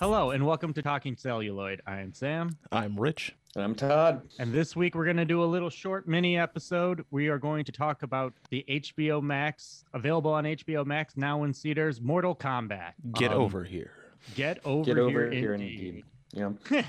Hello and welcome to Talking Celluloid. I am Sam, I'm Rich. And I'm Todd. and this week we're going to do a little short mini episode. We are going to talk about the HBO Max, available on HBO Max now in Cedars, Mortal Kombat. Get Um, over here. Get over, here. Get over here, here indeed. indeed. Yeah.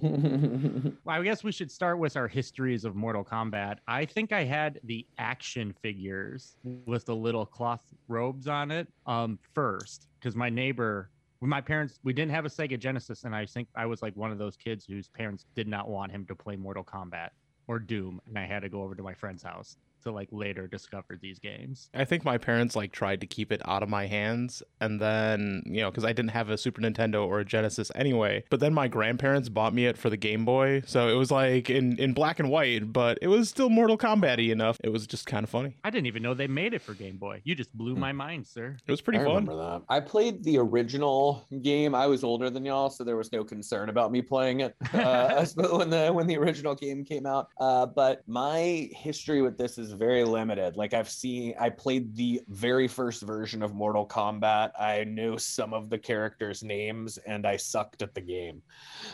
well, I guess we should start with our histories of Mortal Kombat. I think I had the action figures with the little cloth robes on it um, first because my neighbor, my parents, we didn't have a Sega Genesis, and I think I was like one of those kids whose parents did not want him to play Mortal Kombat or Doom, and I had to go over to my friend's house to like later discover these games. I think my parents like tried to keep it out of my hands and then, you know, cuz I didn't have a Super Nintendo or a Genesis anyway. But then my grandparents bought me it for the Game Boy. So it was like in in black and white, but it was still Mortal Kombat-y enough. It was just kind of funny. I didn't even know they made it for Game Boy. You just blew my mind, sir. It was pretty I fun. remember that. I played the original game. I was older than y'all, so there was no concern about me playing it uh, when the when the original game came out. Uh, but my history with this is very limited. Like I've seen, I played the very first version of Mortal Kombat. I knew some of the characters' names, and I sucked at the game.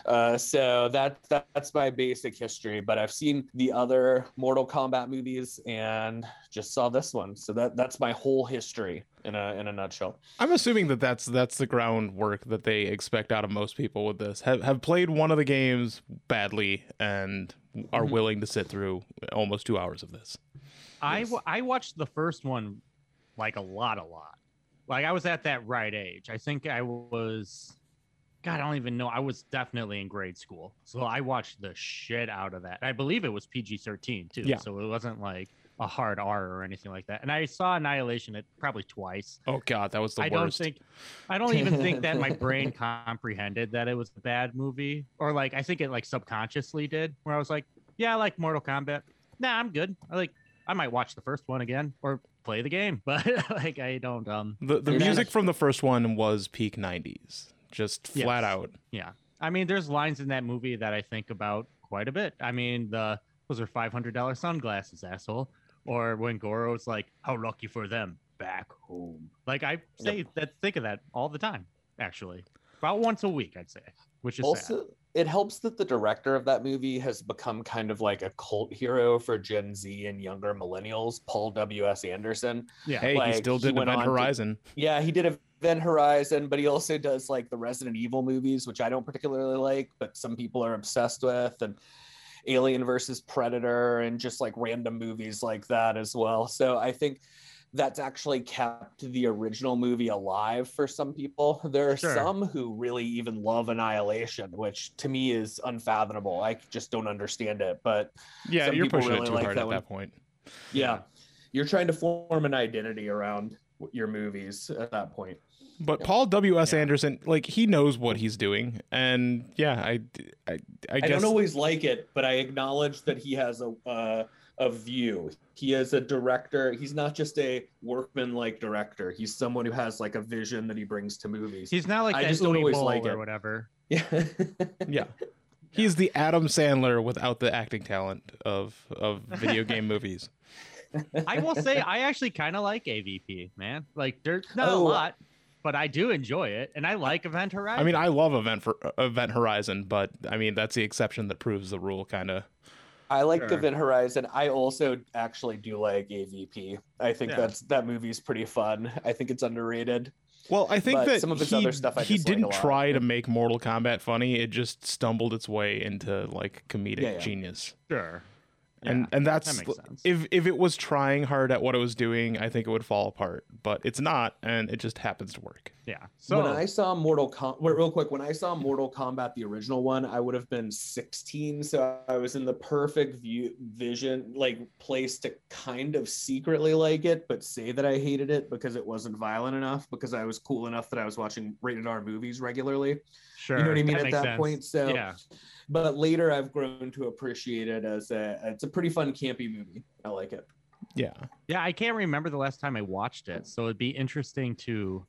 Uh, so that, that that's my basic history. But I've seen the other Mortal Kombat movies and just saw this one. So that that's my whole history in a in a nutshell. I'm assuming that that's that's the groundwork that they expect out of most people with this. Have have played one of the games badly and are Mhm. willing to sit through almost 2 hours of this. I Yes. I watched the first one like a lot, a lot. Like I was at that right age. I think I was. God, I don't even know. I was definitely in grade school, so I watched the shit out of that. I believe it was PG thirteen too, Yeah. so it wasn't like a hard R or anything like that. And I saw Annihilation it probably twice. Oh god, that was the I worst. don't think, I don't even think that my brain comprehended that it was a bad movie, or like I think it like subconsciously did, where I was like, yeah, I like Mortal Kombat. Nah, I'm good. I like, I might watch the first one again or play the game, but like I don't. Um, The the music from the first one was peak 90s. Just Yes. flat out. yeah, I mean, there's lines in that movie that I think about quite a bit. I mean, the those are five hundred dollar sunglasses, asshole. Or when Goro's like, "How lucky for them, back home." Like I say that, think of that all the time. Actually, about once a week, I'd say, which is sad. Also, it helps that the director of that movie has become kind of like a cult hero for Gen Z and younger millennials, Paul W. S. Anderson. Yeah, Hey, he still did went Event on to- Horizon. Yeah, he did Event Horizon, but he also does like the Resident Evil movies, which I don't particularly like, but some people are obsessed with, and Alien versus Predator, and just like random movies like that as well. So I think that's actually kept the original movie alive for some people. There are Sure. some who really even love Annihilation, which to me is unfathomable. I just don't understand it. But Yeah, Some you're people pushing really it too like hard that at one. that point. yeah, you're trying to form an identity around your movies at that point. But Yeah. Paul W. S. Yeah. Anderson, like he knows what he's doing, and yeah, I, I, I I, don't always like it, but I acknowledge that he has a uh, a view. He is a director. He's not just a workman like director. He's someone who has like a vision that he brings to movies. He's not like I that just don't Uwe always Boll like or it. whatever. yeah. yeah, he's the Adam Sandler without the acting talent of of video game movies. I will say I actually kind of like AVP, man. Like there's not Oh. a lot, but I do enjoy it, and I like Event Horizon. I mean, I love Event for Event Horizon, but I mean that's the exception that proves the rule, kind of. I like Sure. the Event Horizon. I also actually do like AVP. I think Yeah. that's that movie's pretty fun. I think it's underrated. Well, I think But that some of his he, other stuff I he dislike a didn't try to make Mortal Kombat funny. It just stumbled its way into like comedic Yeah, yeah. genius. sure. And Yeah, and that's that makes sense. if if it was trying hard at what it was doing, I think it would fall apart. But it's not, and it just happens to work. yeah. So when I saw Mortal Kombat, real quick, when I saw Mortal Kombat, the original one, I would have been 16. So I was in the perfect view, vision, like place to kind of secretly like it, but say that I hated it because it wasn't violent enough, because I was cool enough that I was watching rated R movies regularly. Sure, You know what I mean? At that sense. point. So, yeah, but later I've grown to appreciate it as a, it's a pretty fun, campy movie. I like it. Yeah, yeah. I can't remember the last time I watched it, so it'd be interesting to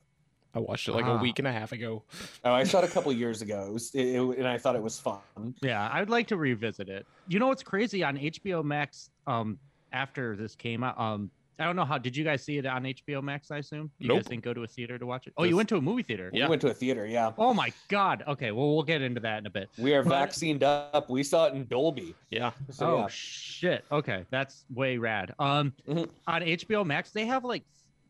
I watched it like Ah. a week and a half ago. Oh, I saw it a couple years ago, it was, it, it- and I thought it was fun. Yeah, I'd like to revisit it. You know what's crazy on HBO Max? Um, after this came out, um, I don't know how. Did you guys see it on HBO Max? I assume you guys didn't go to a theater to watch it. Oh, you went to a movie theater. We Yeah. went to a theater, yeah. Oh my god. Okay, well we'll get into that in a bit. We are But- vaccinated up. We saw it in Dolby. Yeah. So, oh yeah. shit. Okay, that's way rad. Um, Mhm. on HBO Max they have like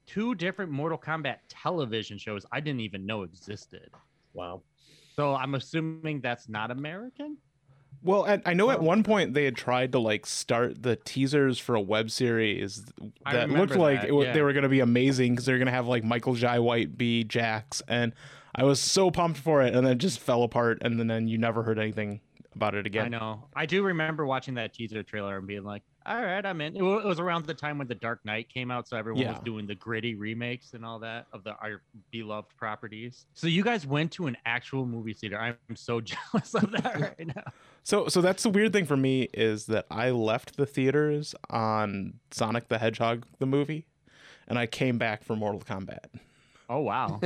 two different Mortal Kombat television shows I didn't even know existed. Wow. So I'm assuming that's not American. Well, at, I know at Oh. one point they had tried to like start the teasers for a web series that looked like that, it, yeah. they were going to be amazing because they were going to have like Michael Jai White be Jax, and I was so pumped for it, and then it just fell apart, and then, then you never heard anything about it again. I know. I do remember watching that teaser trailer and being like, "All right, I'm in." It was around the time when The Dark Knight came out, so everyone was doing the gritty remakes and all that of the our beloved properties. So you guys went to an actual movie theater. I'm so jealous of that right now. So so that's the weird thing for me is that I left the theaters on Sonic the Hedgehog the movie, and I came back for Mortal Kombat. Oh wow.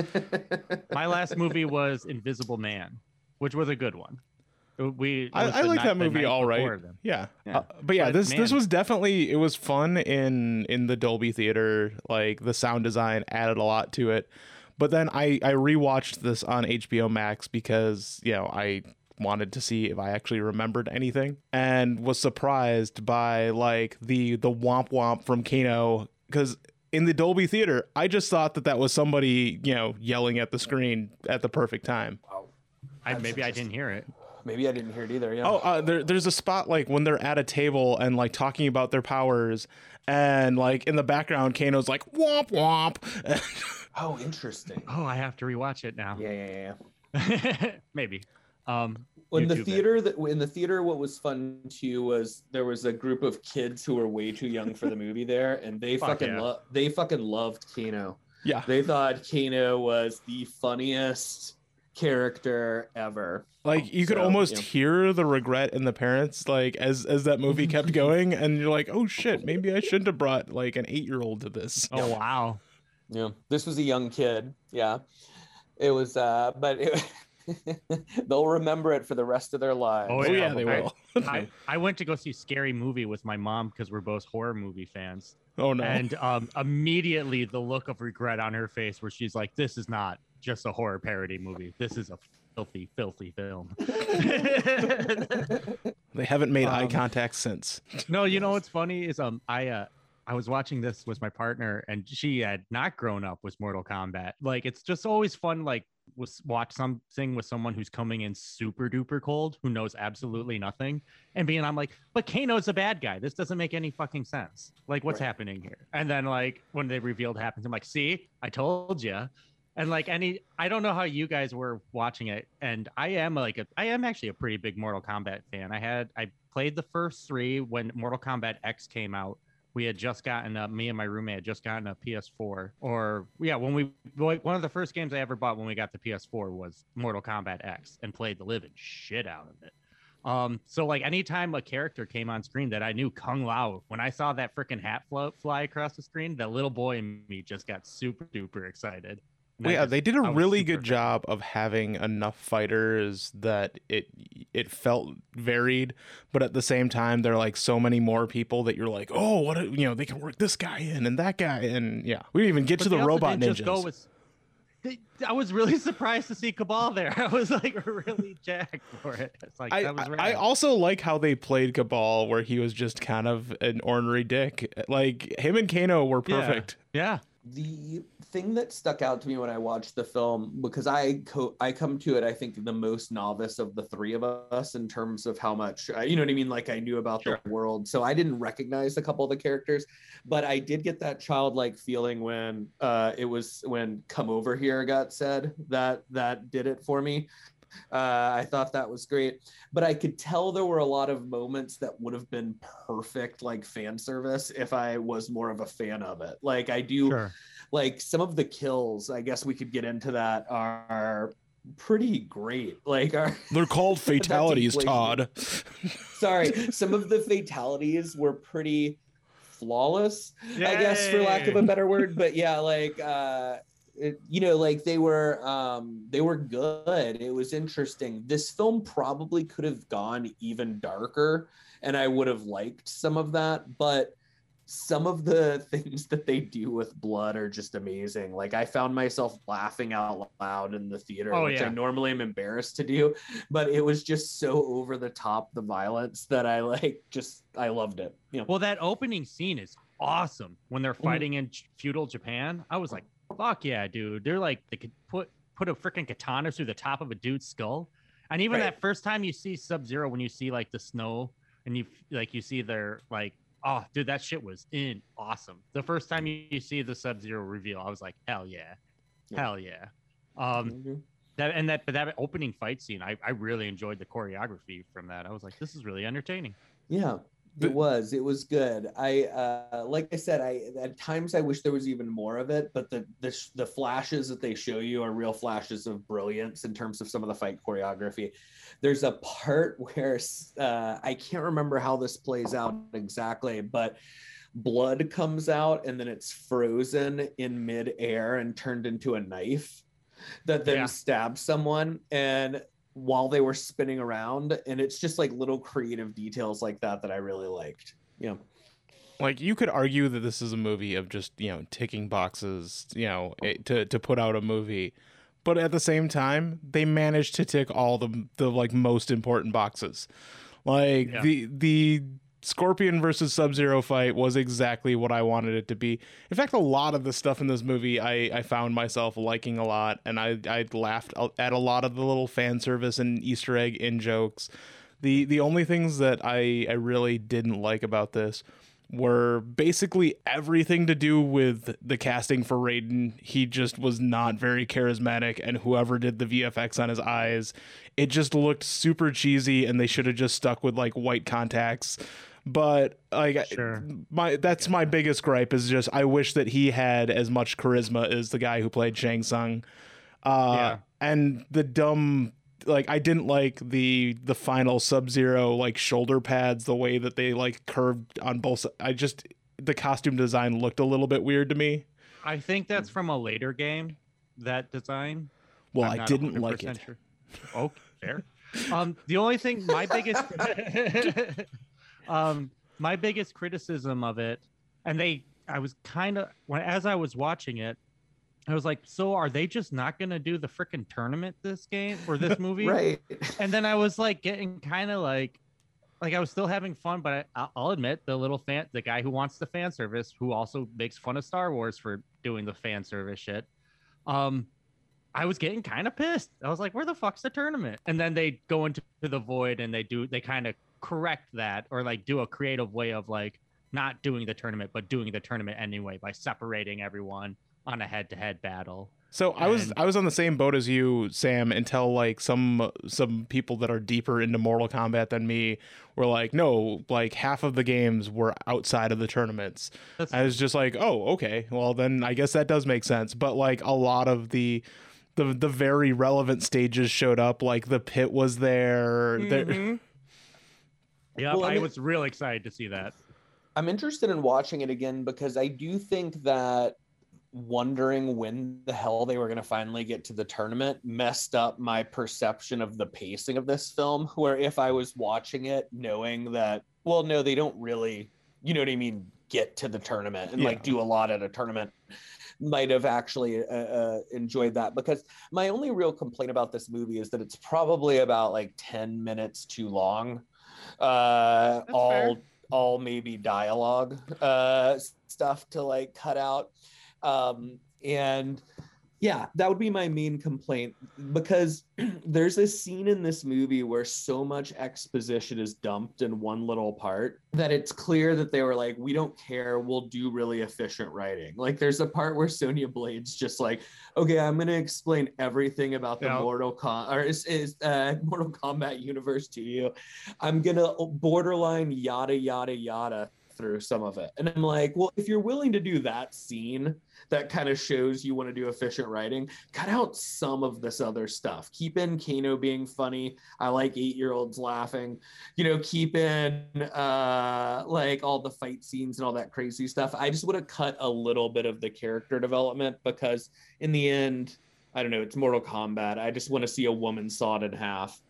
My last movie was Invisible Man, which was a good one. Uh, We I, I like that movie all right. Yeah. Yeah. Uh, but yeah, But, this this was definitely it was fun in in the Dolby theater. Like the sound design added a lot to it. But then I I rewatched this on HBO Max because, you know, I wanted to see if I actually remembered anything and was surprised by like the the womp womp from Kano cuz in the Dolby theater, I just thought that that was somebody, you know, yelling at the screen at the perfect time. Wow. I, maybe I didn't hear it. Maybe I didn't hear it either. Yeah. Oh, uh, there, there's a spot like when they're at a table and like talking about their powers, and like in the background, Kano's like womp womp. Oh, interesting. Oh, I have to rewatch it now. Yeah, yeah, yeah. maybe. Um, in the YouTube it. theater that in the theater what was fun too was there was a group of kids who were way too young for the movie there and they Fuck fucking yeah. lo- they fucking loved Kano. yeah, They thought Kano was the funniest character ever. like you could So, almost yeah. hear the regret in the parents, like as as that movie kept going, and you're like, oh shit, maybe I shouldn't have brought like an eight year old to this. oh wow. Yeah. This was a young kid. Yeah. It was uh but it, they'll remember it for the rest of their lives. Oh, Oh yeah, yeah, they will. I, I went to go see Scary Movie with my mom because we're both horror movie fans. oh no. And um, immediately the look of regret on her face where she's like, this is not just a horror parody movie. This is a filthy, filthy film. they haven't made eye um, contact since. no, you know what's funny is um I uh I was watching this with my partner and she had not grown up with Mortal Kombat. Like it's just always fun like was watch something with someone who's coming in super duper cold who knows absolutely nothing and being I'm like, but Kano's a bad guy. This doesn't make any fucking sense. Like what's Right. happening here? And then like when they revealed happens, I'm like, see, I told you. And like any, I don't know how you guys were watching it, and I am like a, I am actually a pretty big Mortal Kombat fan. I had, I played the first three when Mortal Kombat X came out. We had just gotten a, me and my roommate had just gotten a PS4, or yeah, when we one of the first games I ever bought when we got the PS4 was Mortal Kombat X, and played the living shit out of it. Um, so like anytime a character came on screen that I knew Kung Lao, when I saw that freaking hat float fly across the screen, the little boy in me just got super duper excited. And Well, yeah, just- they did a really good excited. job of having enough fighters that it it felt varied, but at the same time, there are like so many more people that you're like, oh, what a, you know, they can work this guy in and that guy, and yeah, we didn't even get But to the robot didn't ninjas. just go with- they- I was really surprised to see Cabal there. I was like really jacked for it. It's like I, that was I- also like how they played Cabal, where he was just kind of an ornery dick. Like him and Kano were Yeah. perfect. yeah. the thing that stuck out to me when I watched the film, because I co- I come to it, I think the most novice of the three of us in terms of how much uh, you know what I mean. Like I knew about Sure. the world, so I didn't recognize a couple of the characters, but I did get that childlike feeling when uh, it was when "Come Over Here" got said. That that did it for me. Uh, I thought that was great, but I could tell there were a lot of moments that would have been perfect, like fan service, if I was more of a fan of it. Like I do, Sure. Like some of the kills. I guess we could get into that. Are pretty great. Like are They're called fatalities. Todd. sorry, some of the fatalities were pretty flawless. I guess for lack of a better word. But yeah, like uh it, you know like they were um they were good it was interesting this film probably could have gone even darker and i would have liked some of that but some of the things that they do with blood are just amazing. Like I found myself laughing out loud in the theater, Oh, which I normally am embarrassed to do, but it was just so over the top the violence that I like just I loved it. You know. Well, that opening scene is awesome when they're Mm-hmm. fighting in feudal Japan. I was like, "Fuck yeah, dude!" They're like they could put put a freaking katana through the top of a dude's skull, and even Right. that first time you see Sub Zero, when you see like the snow and you like you see their like, oh, dude, that shit was in awesome. The first time you, see the Sub Zero reveal, I was like, hell yeah, Yeah. hell yeah. Um, that and that but that opening fight scene, I I really enjoyed the choreography from that. I was like, this is really entertaining. Yeah, The- it was. It was good. I uh like I said, I at times I wish there was even more of it, but the the sh- the flashes that they show you are real flashes of brilliance in terms of some of the fight choreography. There's a part where uh I can't remember how this plays out exactly, but blood comes out and then it's frozen in midair and turned into a knife that then Yeah. stabs someone and while they were spinning around and it's just like little creative details like that that i really liked yeah Like you could argue that this is a movie of just you know ticking boxes, you know, it, to to put out a movie, but at the same time they managed to tick all the the like most important boxes. Like Yeah. the the Scorpion versus Sub Zero fight was exactly what I wanted it to be. In fact, a lot of the stuff in this movie I, I found myself liking a lot, and I I laughed at a lot of the little fan service and Easter egg in jokes. The the only things that I I really didn't like about this were basically everything to do with the casting for Raiden. He just was not very charismatic, and whoever did the VFX on his eyes, it just looked super cheesy, and they should have just stuck with like white contacts. But like Sure. my that's my biggest gripe is just I wish that he had as much charisma as the guy who played Shang Tsung. Uh Yeah. and the dumb like I didn't like the the final Sub Zero like shoulder pads, the way that they like curved on both. I just the costume design looked a little bit weird to me. I think that's from a later game. That design. Well, I'm I didn't like 100% it. Sure. Oh, fair. Um, the only thing, my biggest, um, my biggest criticism of it, and they, I was kind of when as I was watching it, I was like, so are they just not gonna do the freaking tournament this game or this movie? right And then I was like getting kind of like, like I was still having fun, but I, I'll- I'll admit the little fan, the guy who wants the fan service, who also makes fun of Star Wars for doing the fan service shit. Um, I was getting kind of pissed. I was like, where the fuck's the tournament? And then they go into the void and they do, they kind of correct that or like do a creative way of like not doing the tournament, but doing the tournament anyway by separating everyone on a head to head battle. So I was I was on the same boat as you, Sam, until like some some people that are deeper into Mortal Kombat than me were like, no, like half of the games were outside of the tournaments. That's I was just like, oh, okay, well then I guess that does make sense. But like a lot of the the the very relevant stages showed up. Like the pit was there. there mm-hmm. Yep, Well, I I was really excited to see that. i'm interested in watching it again because i do think that wondering when the hell they were going to finally get to the tournament messed up my perception of the pacing of this film where if i was watching it knowing that well no they don't really you know what i mean get to the tournament and like do a lot at a tournament might have actually uh, uh, enjoyed that. Because my only real complaint about this movie is that it's probably about like 10 minutes too long uh all fair. all maybe dialogue uh stuff to like cut out um and yeah that would be my main complaint because there's a scene in this movie where so much exposition is dumped in one little part that it's clear that they were like we don't care. We'll do really efficient writing. Like there's a part where sonya blade's just like okay i'm going to explain everything about the Yeah. mortal com or is, is uh mortal kombat universe to you. I'm going to borderline yada yada yada through some of it. And I'm like, well, if you're willing to do that scene that kind of shows you want to do efficient writing, cut out some of this other stuff. Keep in Kano being funny. I like eight year olds laughing. You know, keep in uh like all the fight scenes and all that crazy stuff. I just would have cut a little bit of the character development because in the end, I don't know, it's Mortal Kombat. I just want to see a woman sawed in half.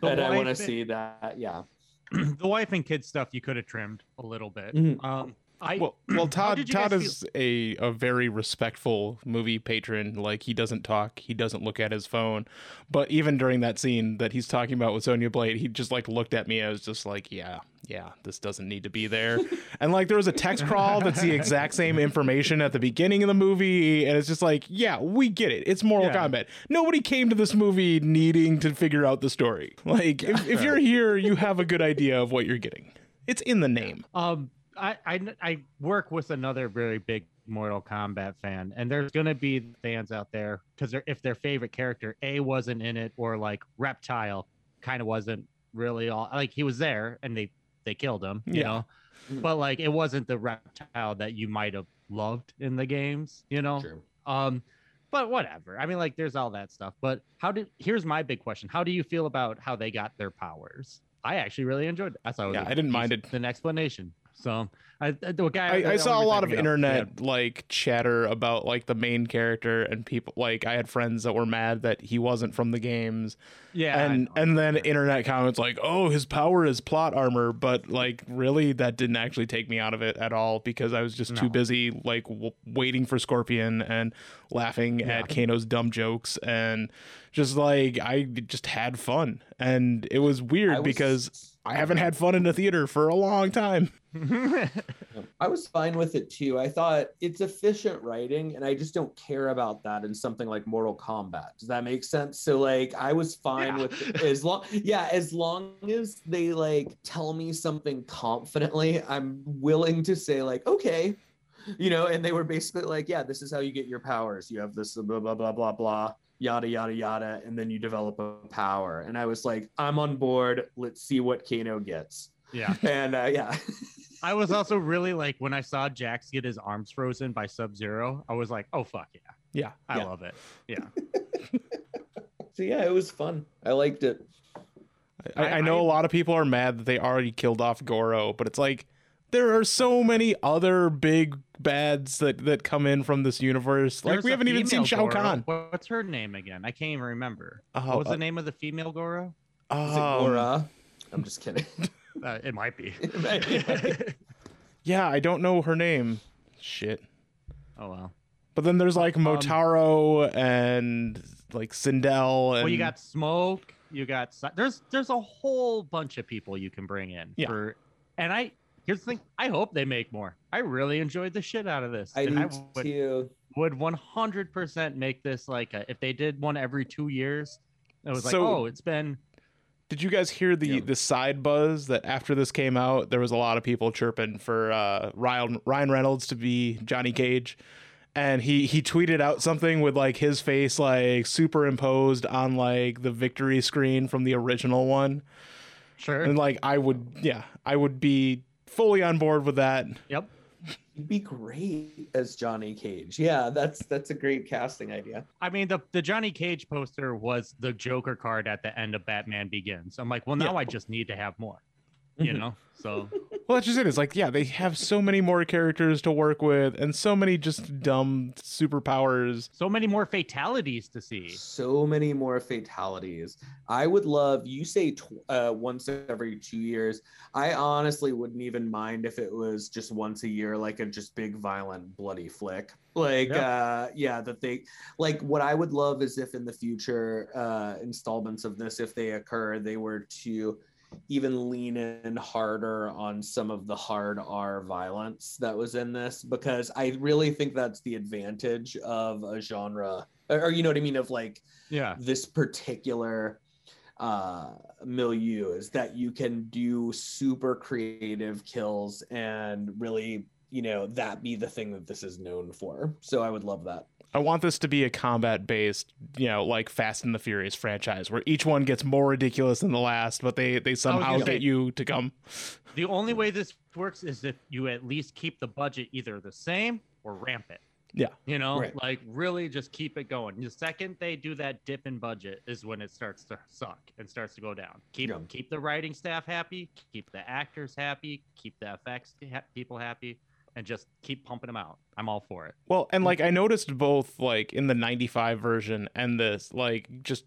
The and I want to see that. Yeah. the wife and kid stuff you could have trimmed a little bit. Mhm. Um, I well, well, Todd Todd is a a very respectful movie patron. Like he doesn't talk, he doesn't look at his phone. But even during that scene that he's talking about with Sonya Blade, he just like looked at me. I was just like, yeah, yeah, this doesn't need to be there. and like there was a text crawl that's the exact same information at the beginning of the movie, and it's just like, yeah, we get it. It's Mortal Yeah. Kombat. Nobody came to this movie needing to figure out the story. Like if, if you're here, you have a good idea of what you're getting. It's in the name. Um, I, I I work with another very big Mortal Kombat fan, and there's gonna be fans out there because if their favorite character A wasn't in it, or like Reptile kind of wasn't really all like he was there and they they killed him, you Yeah. know, Mhm. but like it wasn't the Reptile that you might have loved in the games, you know. True. Um, but whatever. I mean, like, there's all that stuff. But how did? Here's my big question: How do you feel about how they got their powers? I actually really enjoyed it. I thought it was Yeah, a I didn't mind it. An explanation. So I, the guy. I, the I saw a lot of I bring up- internet like chatter about like the main character and people like I had friends that were mad that he wasn't from the games Yeah, and and then internet comments like oh his power is plot armor but like really that didn't actually take me out of it at all because I was just too busy like w- waiting for Scorpion and laughing Yeah. at Kano's dumb jokes and just like I just had fun and it was weird was- because I haven't had fun in a theater for a long time. I was fine with it too. I thought it's efficient writing, and I just don't care about that in something like Mortal Kombat. Does that make sense? So like, I was fine Yeah. with it as long, yeah, as long as they like tell me something confidently, I'm willing to say like, okay, you know. And they were basically like, yeah, this is how you get your powers. You have this blah blah blah blah blah. Yada yada yada, and then you develop a power. And I was like, I'm on board. Let's see what Kano gets. yeah. And uh, yeah, I was also really like when I saw Jax get his arms frozen by Sub Zero. I was like, oh fuck yeah, Yeah. I Yeah. love it. Yeah. so yeah, it was fun. I liked it. I, I- I know I- a lot of people are mad that they already killed off Goro, but it's like there are so many other big bads that that come in from this universe. Like There's we haven't even seen Shao Goro. Kahn. What's her name again? I can't even remember. Oh, what was uh, the name of the female Goro? Is it um, Gora? I'm just kidding. Uh, it might be. It might be, it might be. yeah, I don't know her name. Shit. oh well. But then there's like Um, Motaro and like Sindel and Well, you got smoke. You got there's there's a whole bunch of people you can bring in Yeah. for, and I here's the thing. I hope they make more. I really enjoyed the shit out of this. I and I would, too. would 100% make this like a, if they did one every two years. It was like, oh, it's been Did you guys hear the Yeah. the side buzz that after this came out, there was a lot of people chirping for uh, Ryan Ryan Reynolds to be Johnny Cage, and he he tweeted out something with like his face like superimposed on like the victory screen from the original one, sure. and like I would yeah I would be fully on board with that. yep. You'd be great as Johnny Cage. Yeah, that's that's a great casting idea. I mean, the the Johnny Cage poster was the Joker card at the end of Batman Begins. I'm like, well, now Yeah. I just need to have more. You know, so Well, that's just it. It's like yeah, they have so many more characters to work with, and so many just dumb superpowers. so many more fatalities to see. So many more fatalities. I would love. You say tw- uh, once every two years. I honestly wouldn't even mind if it was just once a year, like a just big violent bloody flick. Like Yeah. uh yeah, that they like what I would love is if in the future uh installments of this, if they occur, they were to even lean in harder on some of the hard R violence that was in this because I really think that's the advantage of a genre or, or you know what I mean of like Yeah. this particular uh milieu is that you can do super creative kills and really you know that be the thing that this is known for. So I would love that. I want this to be a combat based, you know, like Fast and the Furious franchise where each one gets more ridiculous than the last, but they they somehow get say- you to come. The only way this works is if you at least keep the budget either the same or ramp it. Yeah. You know, Right. like really just keep it going. The second they do that dip in budget is when it starts to suck and starts to go down. Keep Yeah. keep the writing staff happy, keep the actors happy, keep the effects ha- people happy, and just keep pumping them out. I'm all for it. Well, and like I noticed both like in the 95 version and this like just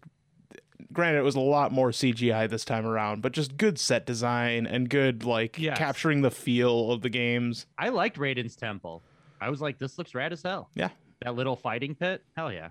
granted it was a lot more CGI this time around, but just good set design and good like Yes. capturing the feel of the games. I liked Raiden's Temple. I was like, this looks rad as hell. Yeah. That little fighting pit, hell yeah.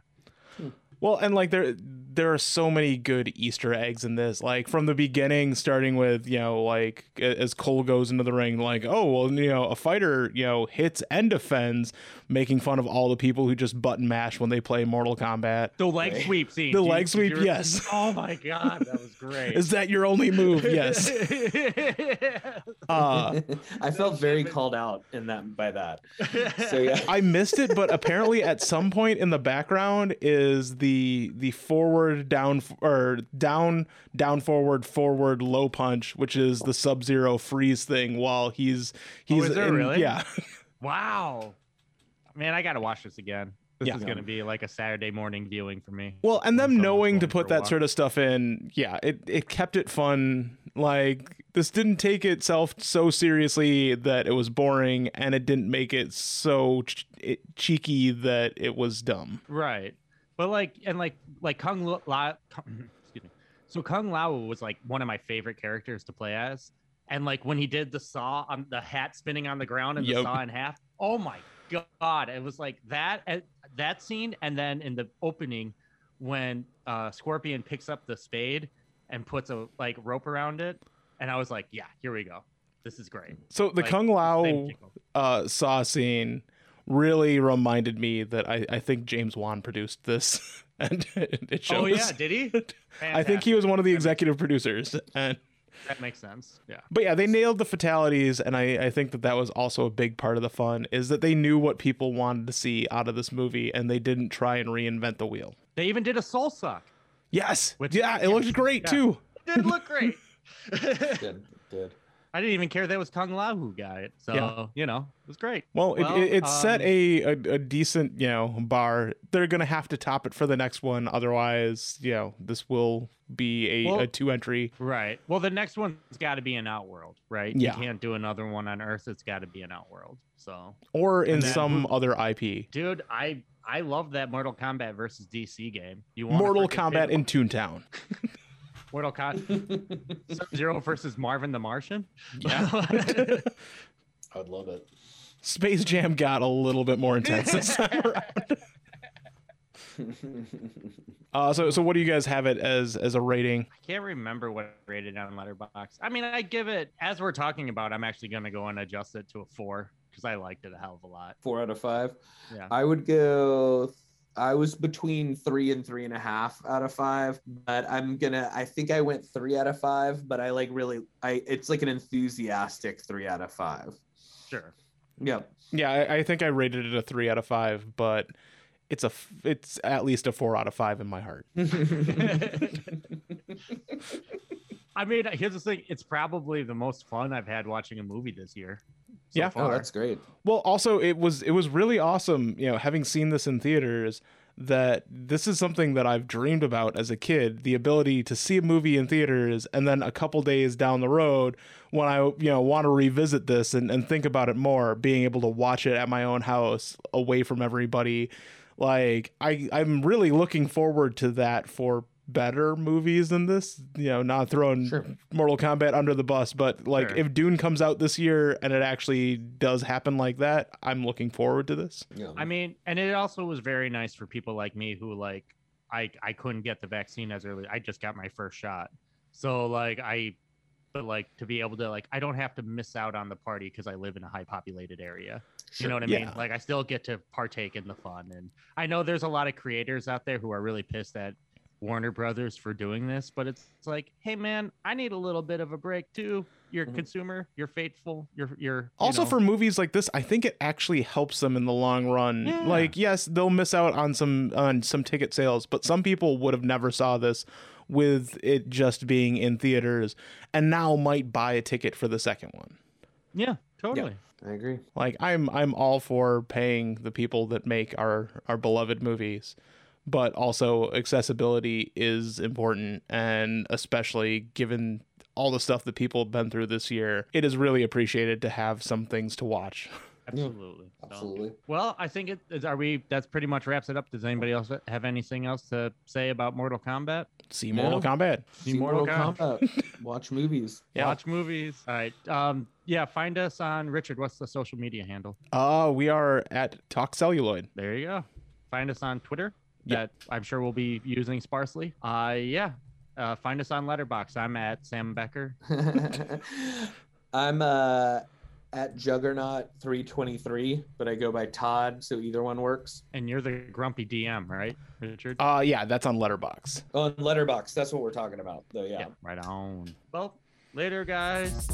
Hmm. Well, and like there there are so many good Easter eggs in this. Like from the beginning, starting with you know like as Cole goes into the ring, like oh well you know a fighter you know hits and defends, making fun of all the people who just button mash when they play Mortal Kombat. The leg Okay. sweep scene. The Did you- leg did sweep, yes. Oh my god, that was great. Is that your only move? Yes. Uh, I felt very called out in that by that. So yeah. I missed it, but apparently at some point in the background is the the forward down or down down forward forward low punch, which is the Sub Zero freeze thing. While he's he's Oh, in- really? yeah wow. Man, I gotta watch this again. This Yeah. is gonna be like a Saturday morning viewing for me. Well, and them knowing to put that sort of stuff in, yeah, it, it kept it fun. Like this didn't take itself so seriously that it was boring, and it didn't make it so ch- it, cheeky that it was dumb. Right. But like and like like Kung Lao, La, excuse me. So Kung Lao was like one of my favorite characters to play as. And like when he did the saw on the hat spinning on the ground and the Yep. saw in half, oh my god, it was like that uh, that scene and then in the opening when uh Scorpion picks up the spade and puts a like rope around it and I was like, yeah, here we go. This is great. So the Like, Kung Lao uh, saw scene really reminded me that I, I think James Wan produced this, and it oh, shows. Oh yeah, did he? I think he was one of the executive producers, and That makes sense. Yeah. but yeah, they nailed the fatalities, and I, I think that that was also a big part of the fun is that they knew what people wanted to see out of this movie, and they didn't try and reinvent the wheel. They even did a soul suck. Yes, Which- yeah, it yeah, looked great yeah. too. It did look great. did did. I didn't even care that was Kung Lao who got it. So, Yeah. you know, it was great. Well, Well, it, it, it set um, a, a a decent you know bar. They're gonna have to top it for the next one, otherwise, you know, this will be a, Well- a two entry. Right. Well, the next one's got to be an Outworld, right? Yeah. You can't do another one on Earth. It's got to be an Outworld. So, or in then some who- other IP. dude, I I love that Mortal Kombat versus DC game. You want Mortal Kombat in Toontown. Mortal Kombat Zero versus Marvin the Martian? Yeah. I would love it. Space Jam got a little bit more intense this time around. Uh, so, so what do you guys have it as as a rating? I can't remember what I rated on Letterboxd. I mean, I give it as we're talking about. I'm actually going to go and adjust it to a four because I liked it a hell of a lot. Four out of five. Yeah. I would go. I was between three and three and a half out of five, but I'm gonna. I think I went three out of five, but I like really. I it's like an enthusiastic three out of five. Sure. Yep. Yeah, I, I think I rated it a three out of five, but it's a it's at least a four out of five in my heart. I mean, here's the thing: it's probably the most fun I've had watching a movie this year. So Yeah. oh, that's great. Well, also it was it was really awesome, you know, having seen this in theaters that this is something that I've dreamed about as a kid, the ability to see a movie in theaters and then a couple days down the road when I, you know, want to revisit this and, and think about it more, being able to watch it at my own house away from everybody. Like I I'm really looking forward to that for better movies than this, you know, not throwing Sure. Mortal Kombat under the bus, but like Sure. if Dune comes out this year and it actually does happen like that, I'm looking forward to this. Yeah. I mean, and it also was very nice for people like me who like I I couldn't get the vaccine as early. I just got my first shot, so like I, but like to be able to like I don't have to miss out on the party because I live in a high populated area. You know what I mean? Yeah. Like I still get to partake in the fun, and I know there's a lot of creators out there who are really pissed that Warner Brothers for doing this, but it's, it's like, hey man, I need a little bit of a break too. You're a Mhm. consumer, you're faithful, you're you're you also know- for movies like this i think it actually helps them in the long run Yeah. like yes they'll miss out on some on some ticket sales but some people would have never saw this with it just being in theaters and now might buy a ticket for the second one yeah, totally. I agree. like i'm i'm all for paying the people that make our our beloved movies but also accessibility is important and especially given all the stuff that people have been through this year it is really appreciated to have some things to watch Absolutely. So- Absolutely. Well, I think it is. Are we? That's pretty much wraps it up. Does anybody else have anything else to say about Mortal Kombat? see No. mortal kombat See Mortal Kombat. Watch movies. Yeah. Watch movies. All right. Um. Yeah. Find us on Richard. What's the social media handle? Uh, we are at Talk Celluloid. There you go. Find us on Twitter. Yeah. That I'm sure we'll be using sparsely. Uh. Yeah. Uh, find us on Letterboxd. I'm at Sam Becker. I'm uh at Juggernaut 323, but I go by Todd, so either one works. And you're the grumpy DM, right, Richard? Uh, yeah, that's on Letterboxd. On Letterboxd, that's what we're talking about. Though, yeah. right on. Well, later, guys.